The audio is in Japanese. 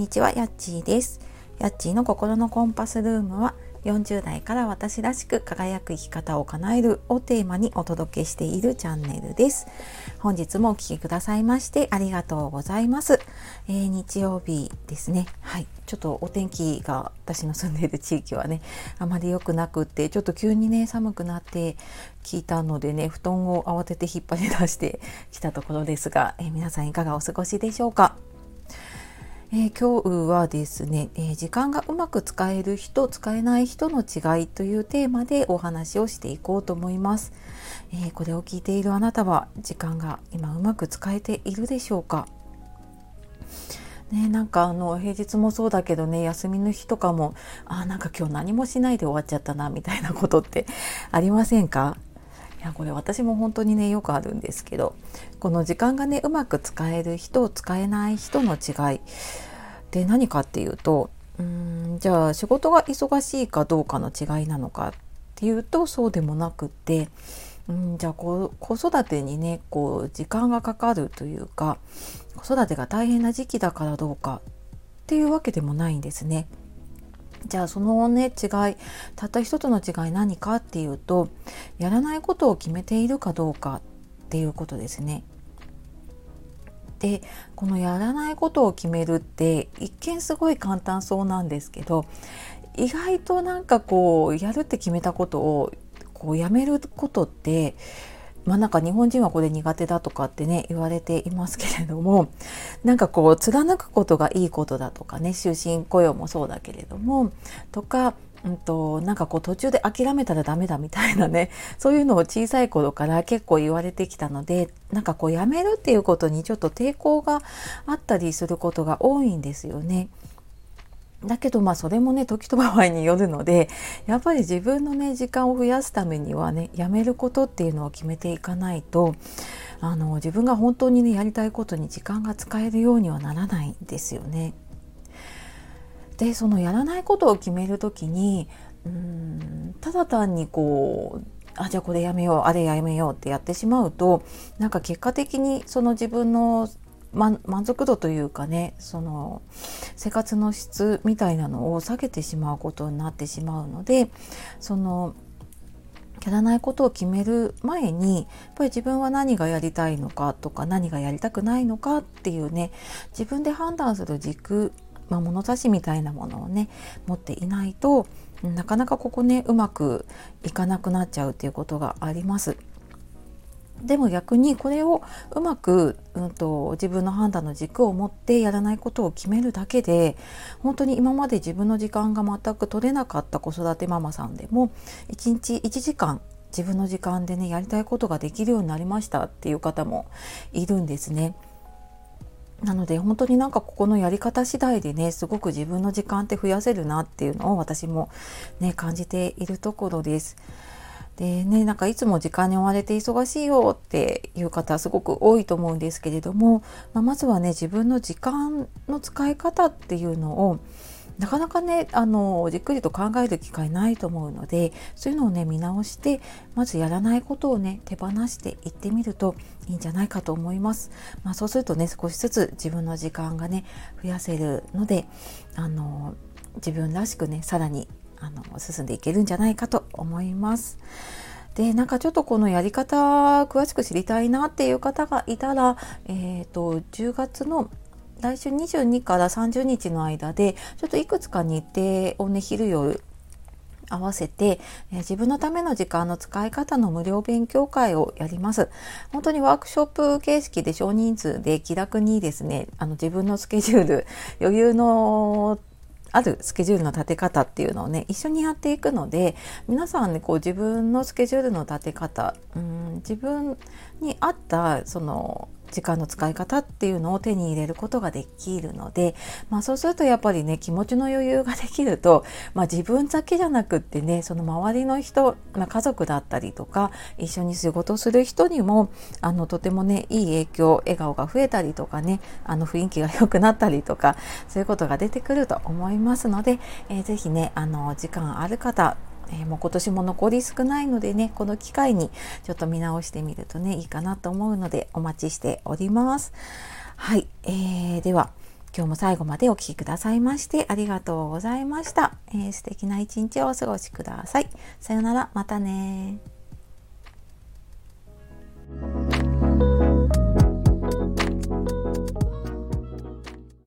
にちは、やっちーです。やっちーの心のコンパスルームは、40代から私らしく輝く生き方を叶えるをテーマにお届けしているチャンネルです。本日もお聴きくださいましてありがとうございます。えー、日曜日ですね。はい。ちょっとお天気が私の住んでいる地域はね、あまり良くなくって、ちょっと急にね、寒くなってきたのでね、布団を慌てて引っ張り出してきたところですが、えー、皆さんいかがお過ごしでしょうか？えー、今日はですね、えー、時間がうまく使える人使えない人の違いというテーマでお話をしていこうと思います、えー、これを聞いているあなたは時間が今うまく使えているでしょうか？ね、なんかあの平日もそうだけどね休みの日とかもあなんか今日何もしないで終わっちゃったなみたいなことってありませんか？いやこれ私も本当にねよくあるんですけどこの時間がねうまく使える人使えない人の違いで何かっていうとうんじゃあ仕事が忙しいかどうかの違いなのかっていうとそうでもなくってうんじゃあ子育てにねこう時間がかかるというか子育てが大変な時期だからどうかっていうわけでもないんですね。じゃあそのね違いたった一つの違い何かっていうとやらないことを決めているかどうかっていうことですね。でこのやらないことを決めるって一見すごい簡単そうなんですけど意外となんかこうやるって決めたことをこうやめることってまあなんか日本人はこれ苦手だとかってね言われていますけれども なんかこう貫くことがいいことだとかね終身雇用もそうだけれどもとかうんと、なんかこう途中で諦めたらダメだみたいなね そういうのを小さい頃から結構言われてきたのでなんかこうやめるっていうことにちょっと抵抗があったりすることが多いんですよね。だけどまあそれもね時と場合によるのでやっぱり自分のね時間を増やすためにはねやめることっていうのを決めていかないとあの自分が本当にねやりたいことに時間が使えるようにはならないんですよね。でそのやらないことを決める時にうんただ単にこうあじゃあこれやめようあれやめようってやってしまうとなんか結果的にその自分の満足度というかねその生活の質みたいなのを下げてしまうことになってしまうのでそのやらないことを決める前にやっぱり自分は何がやりたいのかとか何がやりたくないのかっていうね自分で判断する軸、まあ、物差しみたいなものをね持っていないとなかなかここねうまくいかなくなっちゃうっていうことがあります。でも逆にこれをうまく、うんと、自分の判断の軸を持ってやらないことを決めるだけで本当に今まで自分の時間が全く取れなかった子育てママさんでも1日1時間自分の時間でねやりたいことができるようになりましたっていう方もいるんですね。なので本当になんかここのやり方次第でねすごく自分の時間って増やせるなっていうのを私もね感じているところです。でねなんかいつも時間に追われて忙しいよっていう方すごく多いと思うんですけれども、まあ、まずはね自分の時間の使い方っていうのをなかなかねあのじっくりと考える機会ないと思うのでそういうのをね見直してまずやらないことをね手放していってみるといいんじゃないかと思います。まあ、そうするとね少しずつ自分の時間がね増やせるのであの自分らしくねさらにあの進んでいけるんじゃないかと思います。でなんかちょっとこのやり方詳しく知りたいなっていう方がいたら、えーと、10月の来週22から30日の間でちょっといくつか日程をね昼夜合わせて、え、自分のための時間の使い方の無料勉強会をやります。本当にワークショップ形式で少人数で気楽にですね、あの自分のスケジュール、余裕のあるスケジュールの立て方っていうのをね一緒にやっていくので皆さんねこう自分のスケジュールの立て方うん自分に合ったその時間の使い方っていうのを手に入れることができるので、まあ、そうするとやっぱりね気持ちの余裕ができると、まあ、自分だけじゃなくってねその周りの人、まあ、家族だったりとか一緒に仕事する人にもあのとてもねいい影響笑顔が増えたりとかねあの雰囲気が良くなったりとかそういうことが出てくると思いますので、えー、ぜねあの時間ある方えー、もう今年も残り少ないのでねこの機会にちょっと見直してみるとねいいかなと思うのでお待ちしております。はい、えー、では今日も最後までお聴きくださいましてありがとうございました、えー、素敵な一日をお過ごしください。さようならまたね